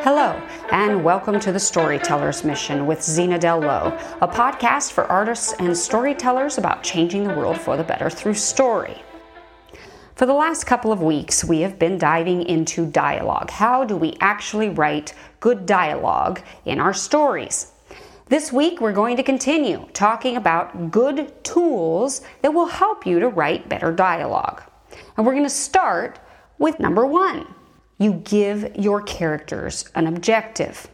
Hello, and welcome to the Storyteller's Mission with Zena Dell Lowe, a podcast for artists and storytellers about changing the world for the better through story. For the last couple of weeks, we have been diving into dialogue. How do we actually write good dialogue in our stories? This week, we're going to continue talking about good tools that will help you to write better dialogue. And we're going to start with number one you give your characters an objective.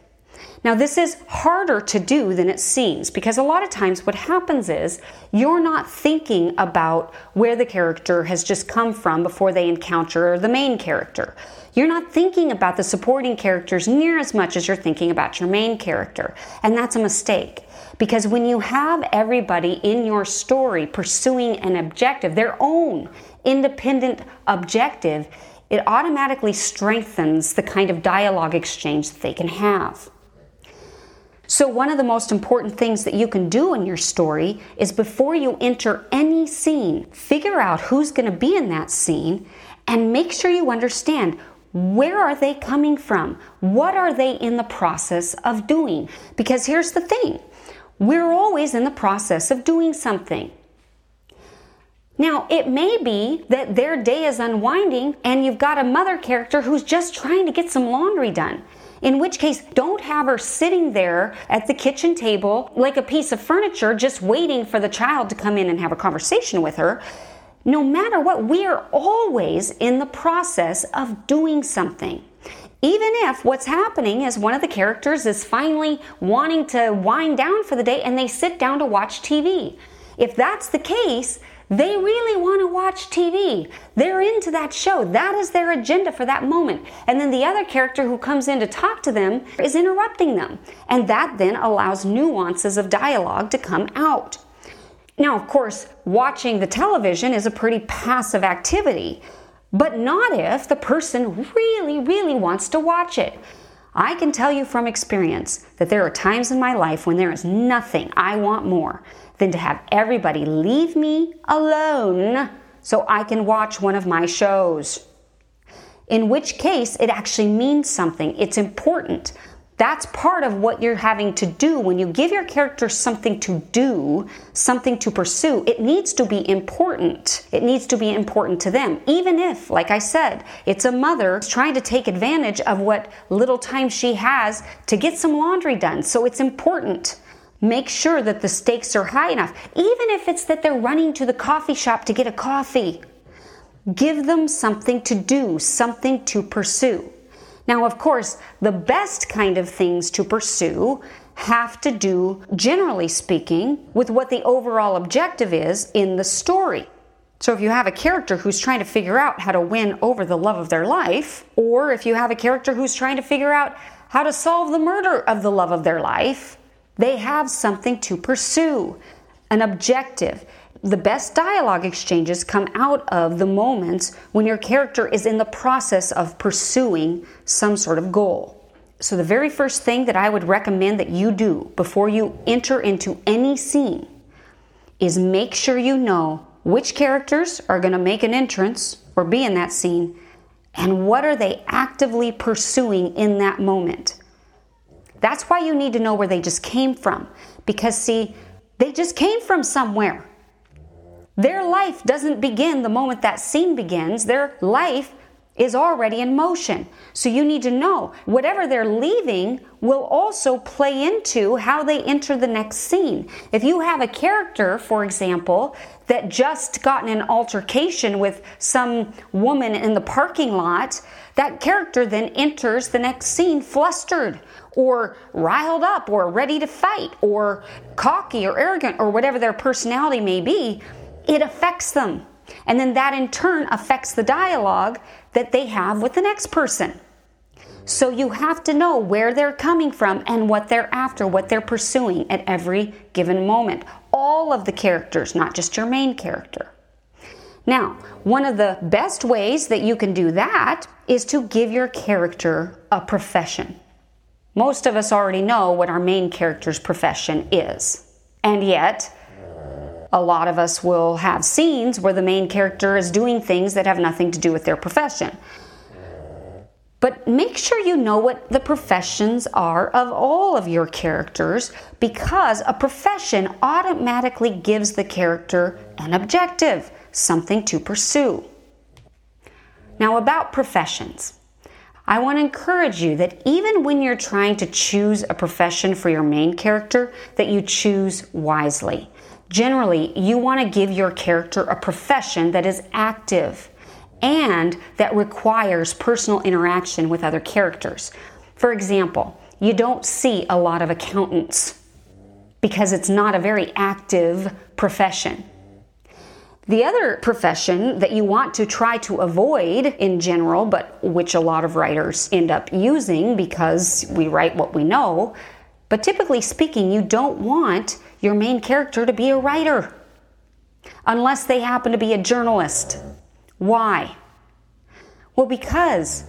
Now, this is harder to do than it seems because a lot of times what happens is you're not thinking about where the character has just come from before they encounter the main character. You're not thinking about the supporting characters near as much as you're thinking about your main character. And that's a mistake because when you have everybody in your story pursuing an objective, their own independent objective, it automatically strengthens the kind of dialogue exchange that they can have. So, one of the most important things that you can do in your story is before you enter any scene, figure out who's going to be in that scene and make sure you understand where are they coming from? What are they in the process of doing? Because here's the thing we're always in the process of doing something. Now, it may be that their day is unwinding and you've got a mother character who's just trying to get some laundry done. In which case, don't have her sitting there at the kitchen table like a piece of furniture just waiting for the child to come in and have a conversation with her. No matter what, we are always in the process of doing something. Even if what's happening is one of the characters is finally wanting to wind down for the day and they sit down to watch TV. If that's the case, they really want to watch TV. They're into that show. That is their agenda for that moment. And then the other character who comes in to talk to them is interrupting them. And that then allows nuances of dialogue to come out. Now, of course, watching the television is a pretty passive activity, but not if the person really, really wants to watch it. I can tell you from experience that there are times in my life when there is nothing I want more than to have everybody leave me alone so I can watch one of my shows. In which case, it actually means something. It's important. That's part of what you're having to do when you give your character something to do, something to pursue. It needs to be important. It needs to be important to them. Even if, like I said, it's a mother trying to take advantage of what little time she has to get some laundry done. So it's important. Make sure that the stakes are high enough, even if it's that they're running to the coffee shop to get a coffee. Give them something to do, something to pursue. Now, of course, the best kind of things to pursue have to do, generally speaking, with what the overall objective is in the story. So, if you have a character who's trying to figure out how to win over the love of their life, or if you have a character who's trying to figure out how to solve the murder of the love of their life, they have something to pursue, an objective. The best dialogue exchanges come out of the moments when your character is in the process of pursuing some sort of goal. So, the very first thing that I would recommend that you do before you enter into any scene is make sure you know which characters are going to make an entrance or be in that scene and what are they actively pursuing in that moment. That's why you need to know where they just came from. Because, see, they just came from somewhere. Their life doesn't begin the moment that scene begins. Their life is already in motion. So you need to know whatever they're leaving will also play into how they enter the next scene. If you have a character, for example, that just gotten an altercation with some woman in the parking lot, that character then enters the next scene flustered or riled up or ready to fight or cocky or arrogant or whatever their personality may be. It affects them. And then that in turn affects the dialogue that they have with the next person. So you have to know where they're coming from and what they're after, what they're pursuing at every given moment. All of the characters, not just your main character. Now, one of the best ways that you can do that is to give your character a profession. Most of us already know what our main character's profession is. And yet, a lot of us will have scenes where the main character is doing things that have nothing to do with their profession. But make sure you know what the professions are of all of your characters because a profession automatically gives the character an objective, something to pursue. Now, about professions. I want to encourage you that even when you're trying to choose a profession for your main character, that you choose wisely. Generally, you want to give your character a profession that is active and that requires personal interaction with other characters. For example, you don't see a lot of accountants because it's not a very active profession. The other profession that you want to try to avoid in general, but which a lot of writers end up using because we write what we know, but typically speaking, you don't want your main character to be a writer unless they happen to be a journalist. Why? Well, because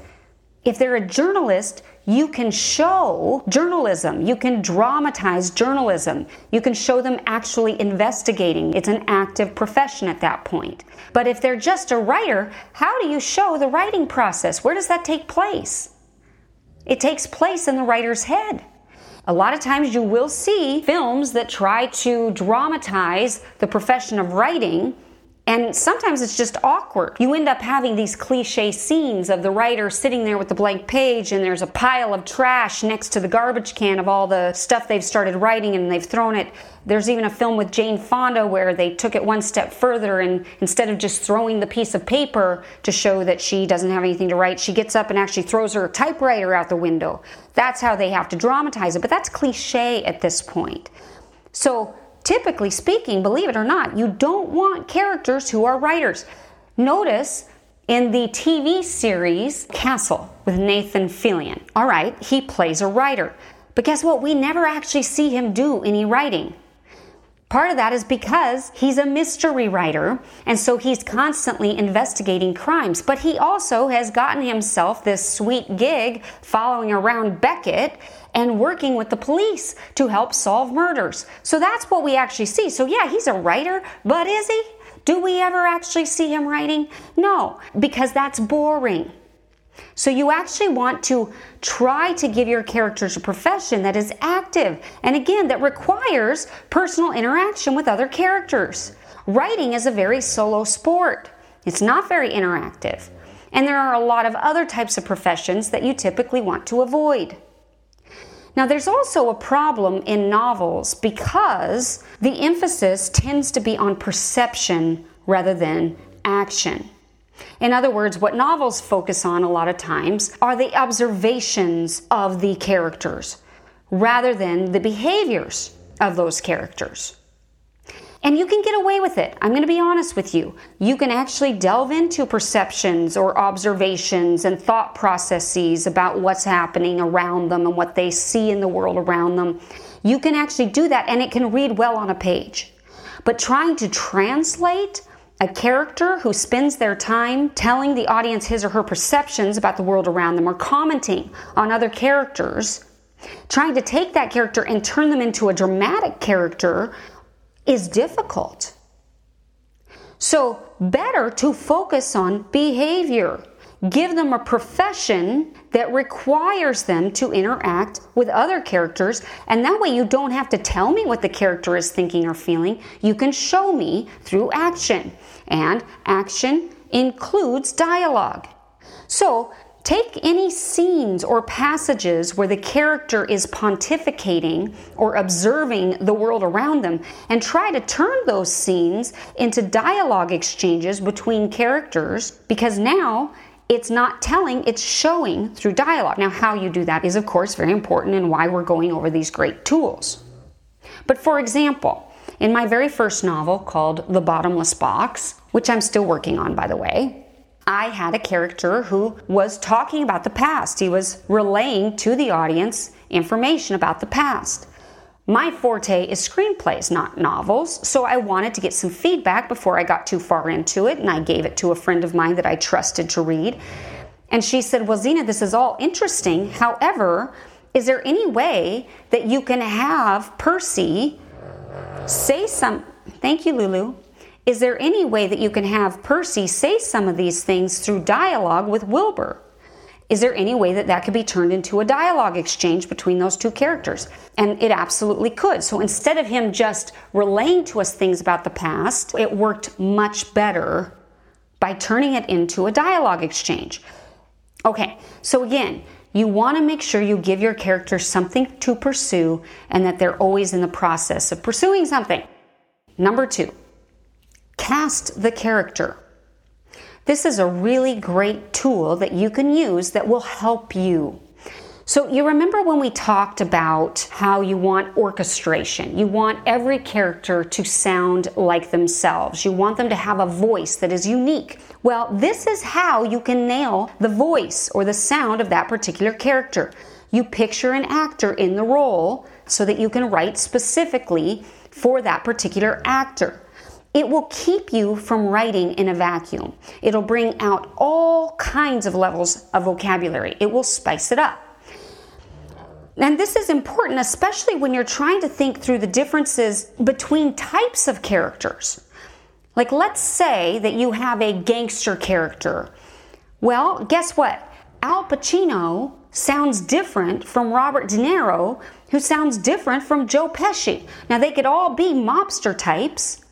if they're a journalist, you can show journalism. You can dramatize journalism. You can show them actually investigating. It's an active profession at that point. But if they're just a writer, how do you show the writing process? Where does that take place? It takes place in the writer's head. A lot of times you will see films that try to dramatize the profession of writing and sometimes it's just awkward. You end up having these cliche scenes of the writer sitting there with the blank page, and there's a pile of trash next to the garbage can of all the stuff they've started writing and they've thrown it. There's even a film with Jane Fonda where they took it one step further, and instead of just throwing the piece of paper to show that she doesn't have anything to write, she gets up and actually throws her typewriter out the window. That's how they have to dramatize it, but that's cliche at this point. So, typically speaking, believe it or not, you don't want characters who are writers. Notice in the TV series Castle with Nathan Fillion. All right, he plays a writer. But guess what? We never actually see him do any writing. Part of that is because he's a mystery writer, and so he's constantly investigating crimes. But he also has gotten himself this sweet gig following around Beckett and working with the police to help solve murders. So that's what we actually see. So, yeah, he's a writer, but is he? Do we ever actually see him writing? No, because that's boring. So you actually want to try to give your characters a profession that is active and again that requires personal interaction with other characters. Writing is a very solo sport. It's not very interactive. And there are a lot of other types of professions that you typically want to avoid. Now, there's also a problem in novels because the emphasis tends to be on perception rather than action. In other words, what novels focus on a lot of times are the observations of the characters rather than the behaviors of those characters. And you can get away with it. I'm going to be honest with you. You can actually delve into perceptions or observations and thought processes about what's happening around them and what they see in the world around them. You can actually do that and it can read well on a page. But trying to translate a character who spends their time telling the audience his or her perceptions about the world around them or commenting on other characters, trying to take that character and turn them into a dramatic character is difficult. So, better to focus on behavior. Give them a profession that requires them to interact with other characters, and that way you don't have to tell me what the character is thinking or feeling. You can show me through action and action includes dialogue. So, take any scenes or passages where the character is pontificating or observing the world around them and try to turn those scenes into dialogue exchanges between characters because now it's not telling, it's showing through dialogue. Now, how you do that is, of course, very important and why we're going over these great tools. But for example, in my very first novel called The Bottomless Box, which I'm still working on, by the way, I had a character who was talking about the past. He was relaying to the audience information about the past. My forte is screenplays, not novels, so I wanted to get some feedback before I got too far into it, and I gave it to a friend of mine that I trusted to read. And she said, Well, Zena, this is all interesting. However, is there any way that you can have Percy say some, thank you, Lulu. Is there any way that you can have Percy say some of these things through dialogue with Wilbur? Is there any way that that could be turned into a dialogue exchange between those two characters? And it absolutely could. So instead of him just relaying to us things about the past, it worked much better by turning it into a dialogue exchange. Okay, so again, you want to make sure you give your characters something to pursue and that they're always in the process of pursuing something. Number two, cast the character. This is a really great tool that you can use that will help you. So, you remember when we talked about how you want orchestration? You want every character to sound like themselves. You want them to have a voice that is unique. Well, this is how you can nail the voice or the sound of that particular character. You picture an actor in the role so that you can write specifically for that particular actor. It will keep you from writing in a vacuum. It'll bring out all kinds of levels of vocabulary. It will spice it up. And this is important, especially when you're trying to think through the differences between types of characters. Like, let's say that you have a gangster character. Well, guess what? Al Pacino sounds different from Robert De Niro, who sounds different from Joe Pesci. Now, they could all be mobster types,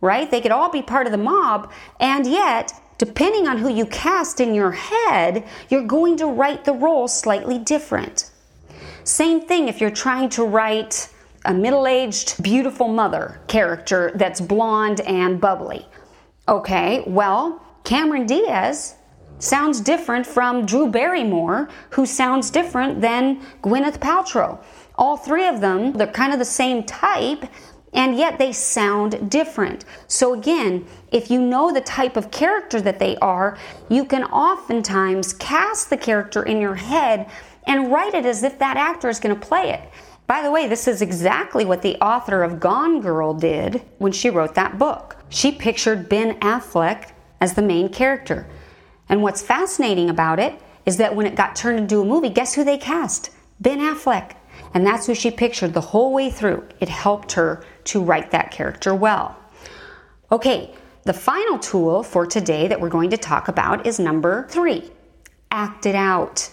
right? They could all be part of the mob, and yet, depending on who you cast in your head, you're going to write the role slightly different. Same thing if you're trying to write a middle aged, beautiful mother character that's blonde and bubbly. Okay, well, Cameron Diaz sounds different from Drew Barrymore, who sounds different than Gwyneth Paltrow. All three of them, they're kind of the same type, and yet they sound different. So, again, if you know the type of character that they are, you can oftentimes cast the character in your head and write it as if that actor is going to play it. By the way, this is exactly what the author of Gone Girl did when she wrote that book. She pictured Ben Affleck as the main character. And what's fascinating about it is that when it got turned into a movie, guess who they cast? Ben Affleck. And that's who she pictured the whole way through. It helped her to write that character well. Okay, the final tool for today that we're going to talk about is number three act it out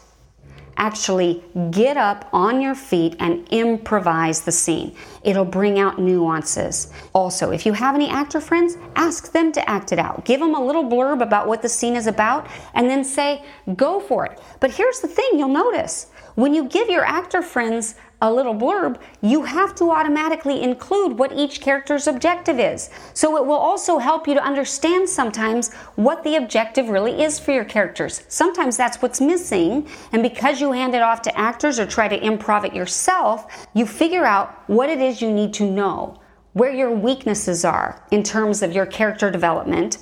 actually get up on your feet and improvise the scene. It'll bring out nuances. Also, if you have any actor friends, ask them to act it out. Give them a little blurb about what the scene is about and then say, go for it. But here's the thing you'll notice when you give your actor friends a little blurb, you have to automatically include what each character's objective is. So it will also help you to understand sometimes what the objective really is for your characters. Sometimes that's what's missing, and because you hand it off to actors or try to improv it yourself, you figure out what it is you need to know, where your weaknesses are in terms of your character development.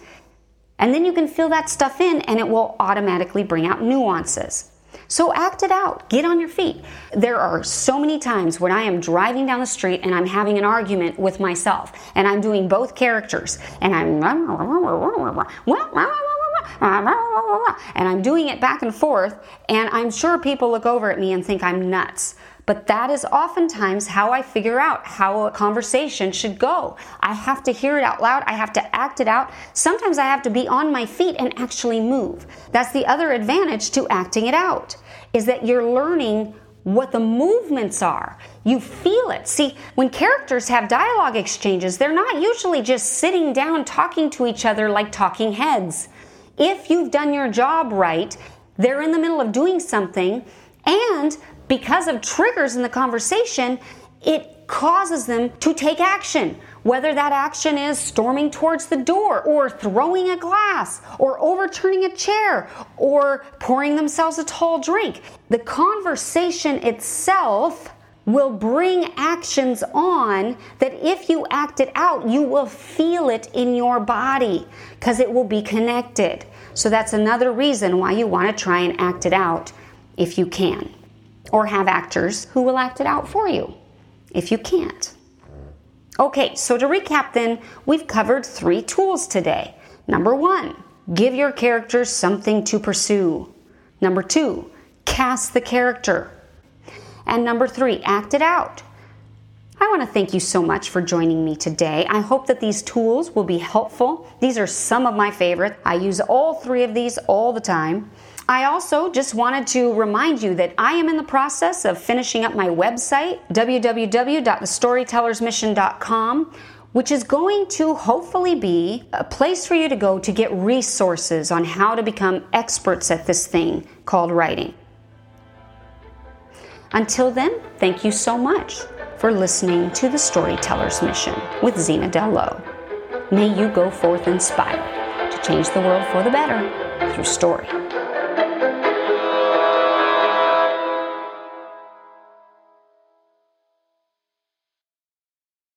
And then you can fill that stuff in and it will automatically bring out nuances. So act it out. Get on your feet. There are so many times when I am driving down the street and I'm having an argument with myself and I'm doing both characters and I'm and I'm doing it back and forth and I'm sure people look over at me and think I'm nuts. But that is oftentimes how I figure out how a conversation should go. I have to hear it out loud, I have to act it out. Sometimes I have to be on my feet and actually move. That's the other advantage to acting it out, is that you're learning what the movements are. You feel it. See, when characters have dialogue exchanges, they're not usually just sitting down talking to each other like talking heads. If you've done your job right, they're in the middle of doing something and because of triggers in the conversation, it causes them to take action. Whether that action is storming towards the door, or throwing a glass, or overturning a chair, or pouring themselves a tall drink. The conversation itself will bring actions on that if you act it out, you will feel it in your body because it will be connected. So that's another reason why you want to try and act it out if you can or have actors who will act it out for you if you can't. Okay, so to recap, then, we've covered three tools today. Number one, give your character something to pursue. Number two, cast the character. And number three, act it out. I want to thank you so much for joining me today. I hope that these tools will be helpful. These are some of my favorite. I use all three of these all the time. I also just wanted to remind you that I am in the process of finishing up my website, www.thestorytellersmission.com, which is going to hopefully be a place for you to go to get resources on how to become experts at this thing called writing. Until then, thank you so much for listening to The Storyteller's Mission with Zena Dell Lowe. May you go forth inspired to change the world for the better through story.